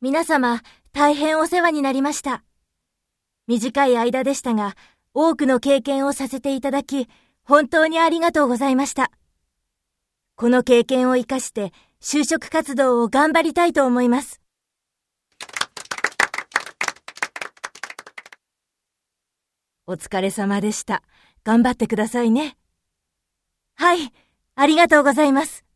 皆様、大変お世話になりました。短い間でしたが、多くの経験をさせていただき、本当にありがとうございました。この経験を活かして、就職活動を頑張りたいと思います。お疲れ様でした。頑張ってくださいね。はい、ありがとうございます。